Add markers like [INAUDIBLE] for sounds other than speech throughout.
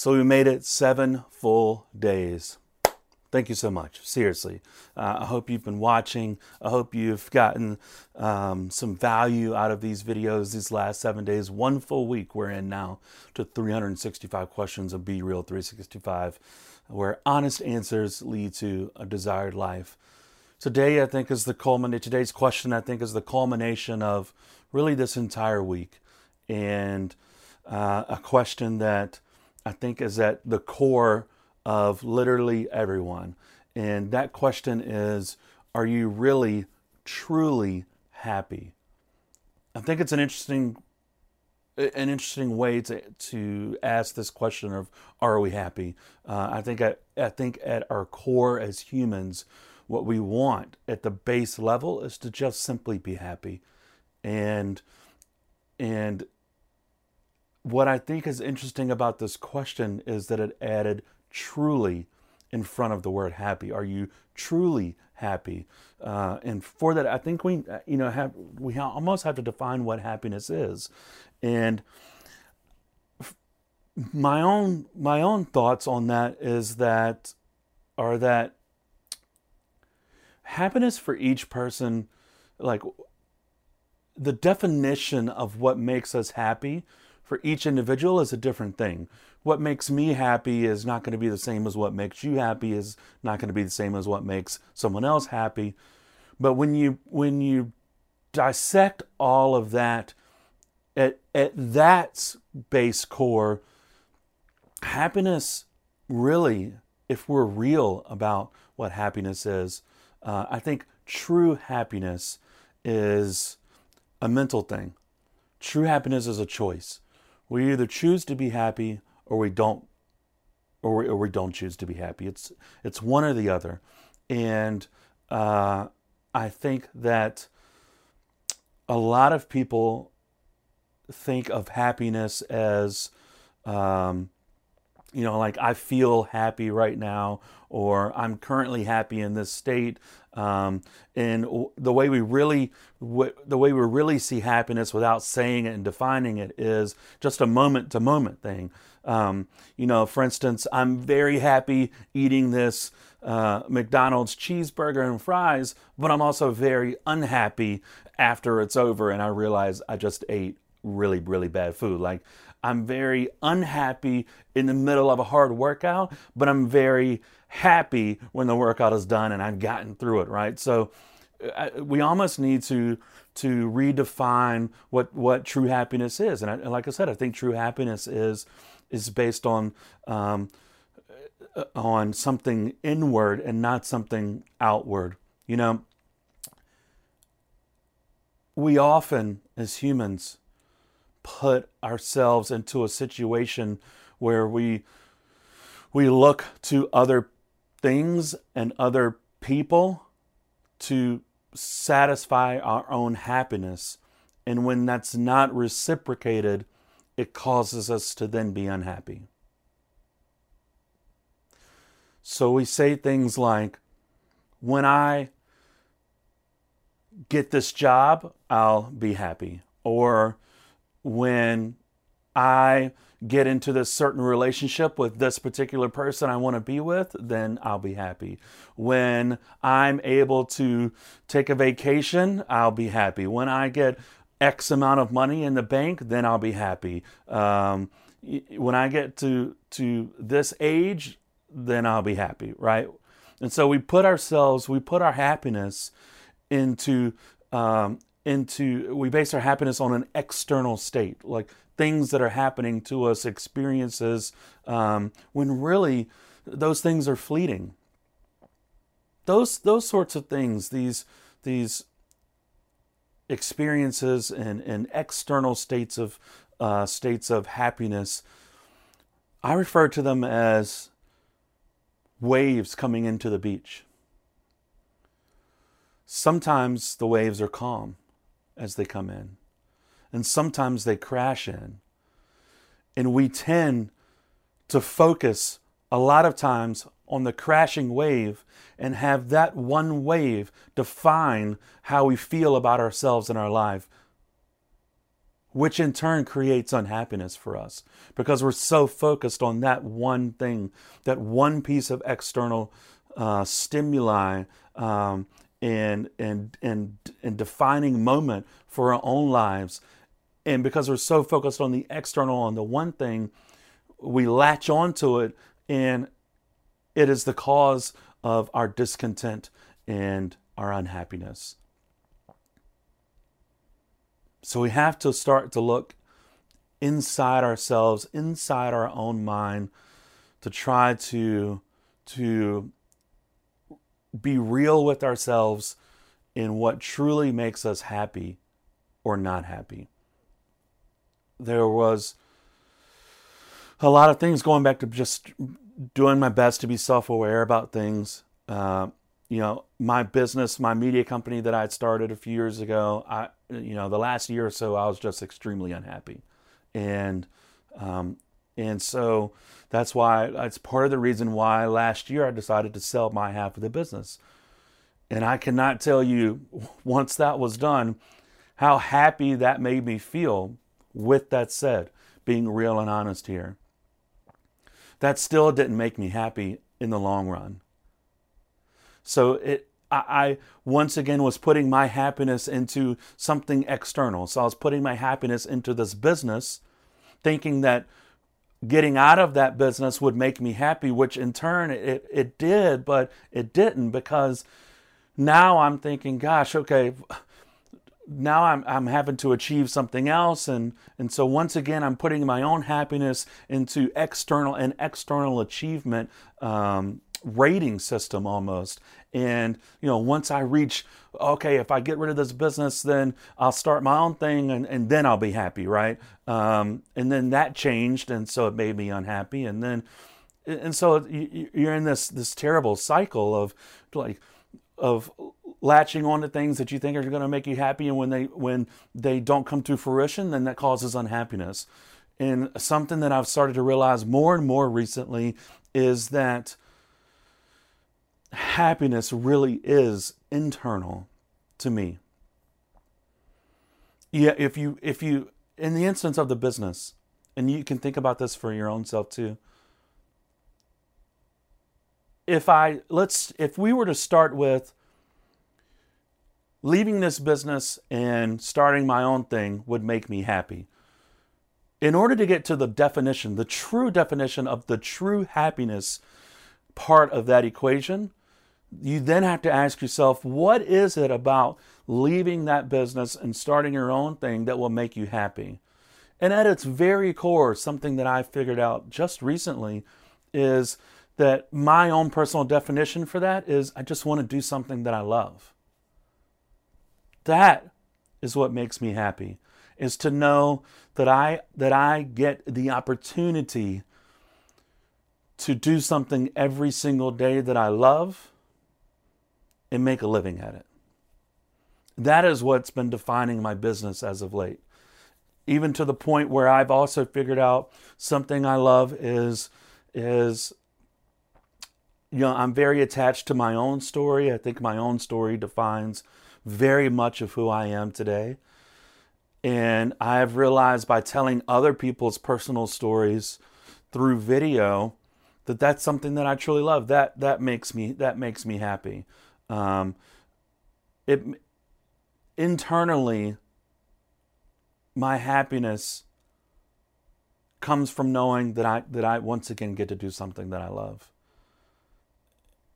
So we made it seven full days. Thank you so much. Seriously. Uh, I hope you've been watching. I hope you've gotten um, some value out of these videos these last seven days. One full week we're in now to 365 questions of Be Real 365, where honest answers lead to a desired life. Today, I think, is the culmination. Today's question, I think, is the culmination of really this entire week. And uh, a question that I think is at the core of literally everyone. And that question is Are you really, truly happy? I think it's an interesting an interesting way to to ask this question of are we happy? Uh, I think I think at our core as humans, what we want at the base level is to just simply be happy, and and what I think is interesting about this question is that it added truly in front of the word happy? Are you truly happy? Uh, and for that, I think we, you know, have we almost have to define what happiness is. And my own my own thoughts on that is that are that happiness for each person, like the definition of what makes us happy for each individual is a different thing. What makes me happy is not going to be the same as what makes you happy is not going to be the same as what makes someone else happy. But when you when you dissect all of that at at that base core happiness really if we're real about what happiness is uh, i think true happiness is a mental thing. True happiness is a choice we either choose to be happy or we don't or we, or we don't choose to be happy. It's it's one or the other, and uh, I think that a lot of people think of happiness as um, you know like I feel happy right now, or I'm currently happy in this state. Um, and the way we really, the way we really see happiness without saying it and defining it is just a moment to moment thing. Um, you know, for instance, I'm very happy eating this uh, McDonald's cheeseburger and fries, but I'm also very unhappy after it's over and I realize I just ate really, really bad food. Like, I'm very unhappy in the middle of a hard workout, but I'm very happy when the workout is done and I've gotten through it, right? So uh, we almost need to to redefine what what true happiness is. And, I, and like I said, I think true happiness is is based on um, uh, on something inward and not something outward. You know, we often, as humans, put ourselves into a situation where we we look to other things and other people to satisfy our own happiness. And when that's not reciprocated, it causes us to then be unhappy. So we say things like, when I get this job, I'll be happy. Or when I get into this certain relationship with this particular person I want to be with, then I'll be happy. When I'm able to take a vacation, I'll be happy. When I get X amount of money in the bank, then I'll be happy. Um, when I get to to this age, then I'll be happy, right? And so we put ourselves, we put our happiness into um, into we base our happiness on an external state, like things that are happening to us, experiences, um, when really those things are fleeting. Those those sorts of things, these these experiences and, and external states of uh, states of happiness, I refer to them as waves coming into the beach. Sometimes the waves are calm as they come in, and sometimes they crash in. And we tend to focus a lot of times on the crashing wave and have that one wave define how we feel about ourselves and our life. which in turn creates unhappiness for us because we're so focused on that one thing, that one piece of external uh, stimuli um, and, and, and, and defining moment for our own lives. And because we're so focused on the external, on the one thing, we latch onto it and it is the cause of our discontent and our unhappiness. So we have to start to look inside ourselves, inside our own mind, to try to to be real with ourselves in what truly makes us happy or not happy. There was a lot of things going back to just doing my best to be self-aware about things. Uh, you know, my business, my media company that I had started a few years ago, I, you know, the last year or so, I was just extremely unhappy, and um, and so that's why it's part of the reason why last year I decided to sell my half of the business, and I cannot tell you [LAUGHS] once that was done, how happy that made me feel. With that said, being real and honest here, that still didn't make me happy in the long run. So it I, I once again was putting my happiness into something external. So I was putting my happiness into this business, thinking that getting out of that business would make me happy, which in turn it, it did, but it didn't because now I'm thinking, gosh, okay, now I'm, I'm having to achieve something else. And, and so once again, I'm putting my own happiness into external and external achievement um, rating system almost. And, you know, once I reach, okay, if I get rid of this business, then I'll start my own thing and, and then I'll be happy, right? Um, and then that changed. And so it made me unhappy. And then, and so you're in this, this terrible cycle of like, of latching on to things that you think are going to make you happy and when they when they don't come to fruition then that causes unhappiness and something that i've started to realize more and more recently is that happiness really is internal to me. Yeah, if you if you in the instance of the business, and you can think about this for your own self too. If I let's if we were to start with leaving this business and starting my own thing would make me happy. In order to get to the definition, the true definition of the true happiness part of that equation, you then have to ask yourself, what is it about leaving that business and starting your own thing that will make you happy? And at its very core, something that I figured out just recently is that my own personal definition for that is I just want to do something that I love. That is what makes me happy is to know that I that I get the opportunity to do something every single day that I love and make a living at it. That is what's been defining my business as of late. Even to the point where I've also figured out something I love is is you know, I'm very attached to my own story. I think my own story defines very much of who I am today. And I have realized by telling other people's personal stories through video that that's something that I truly love. That that makes me that makes me happy. Um, it internally, my happiness comes from knowing that I that I once again get to do something that I love.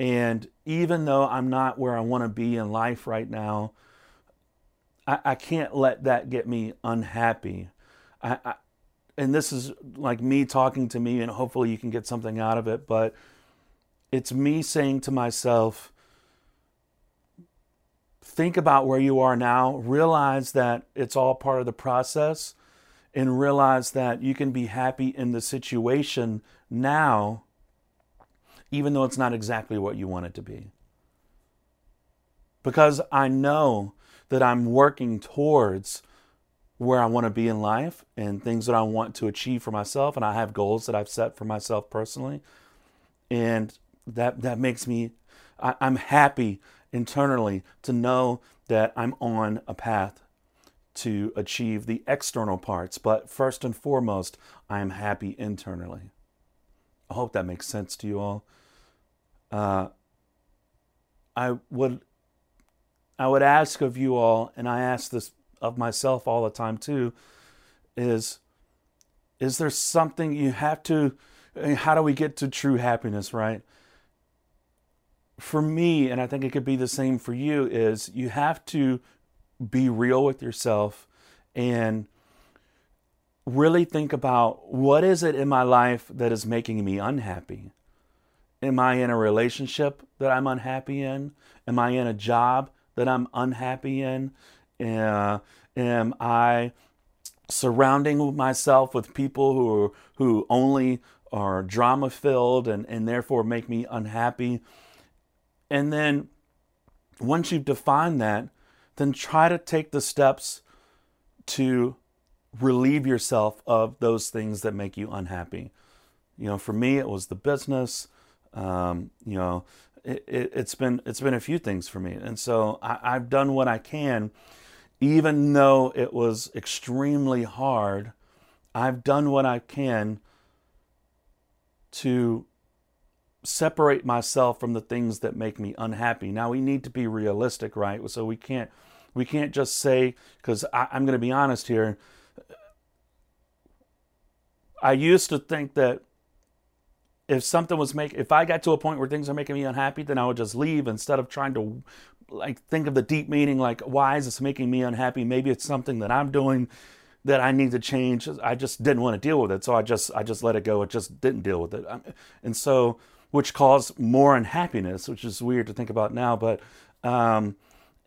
And even though I'm not where I want to be in life right now, I, I can't let that get me unhappy. I, I, and this is like me talking to me, and hopefully you can get something out of it. But it's me saying to myself, think about where you are now, realize that it's all part of the process, and realize that you can be happy in the situation now, even though it's not exactly what you want it to be. Because I know that I'm working towards where I want to be in life and things that I want to achieve for myself, and I have goals that I've set for myself personally, and that that makes me I, I'm happy internally to know that I'm on a path to achieve the external parts, but first and foremost, I am happy internally. I hope that makes sense to you all. Uh, I would I would ask of you all, and I ask this of myself all the time too, is is there something you have to how do we get to true happiness, right? For me, and I think it could be the same for you, is you have to be real with yourself and really think about what is it in my life that is making me unhappy? Am I in a relationship that I'm unhappy in? Am I in a job that I'm unhappy in? Uh, am I surrounding myself with people who who only are drama filled and, and therefore make me unhappy? And then once you've defined that, then try to take the steps to relieve yourself of those things that make you unhappy. You know, for me, it was the business. Um, you know, it, has it, been it's been a few things for me, and so I, I've done what I can, even though it was extremely hard. I've done what I can to separate myself from the things that make me unhappy. Now we need to be realistic, right? So we can't we can't just say because I'm going to be honest here. I used to think that if something was making if i got to a point where things are making me unhappy then i would just leave instead of trying to like think of the deep meaning like why is this making me unhappy maybe it's something that i'm doing that i need to change i just didn't want to deal with it so i just i just let it go it just didn't deal with it and so which caused more unhappiness which is weird to think about now but um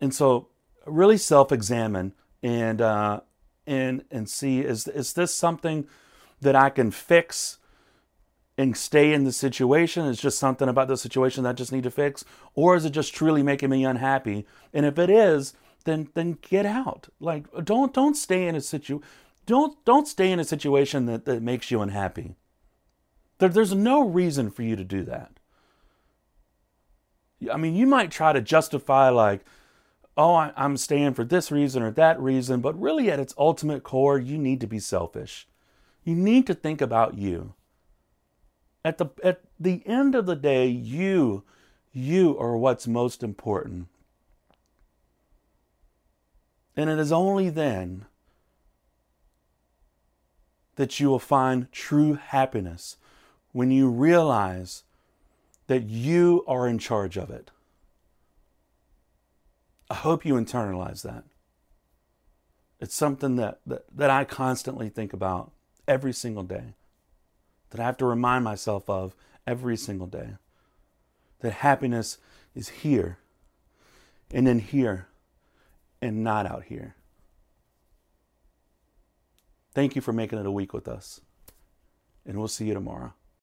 and so really self-examine and uh and and see is is this something that i can fix and stay in the situation? Is just something about the situation that I just need to fix? Or is it just truly making me unhappy? And if it is, then then get out. Like don't don't stay in a situ don't don't stay in a situation that, that makes you unhappy. There, there's no reason for you to do that. I mean, you might try to justify like, oh, I, I'm staying for this reason or that reason, but really at its ultimate core, you need to be selfish. You need to think about you. At the at the end of the day, you you are what's most important. And it is only then that you will find true happiness when you realize that you are in charge of it. I hope you internalize that. It's something that, that, that I constantly think about every single day that I have to remind myself of every single day. That happiness is here and in here and not out here. Thank you for making it a week with us, and we'll see you tomorrow.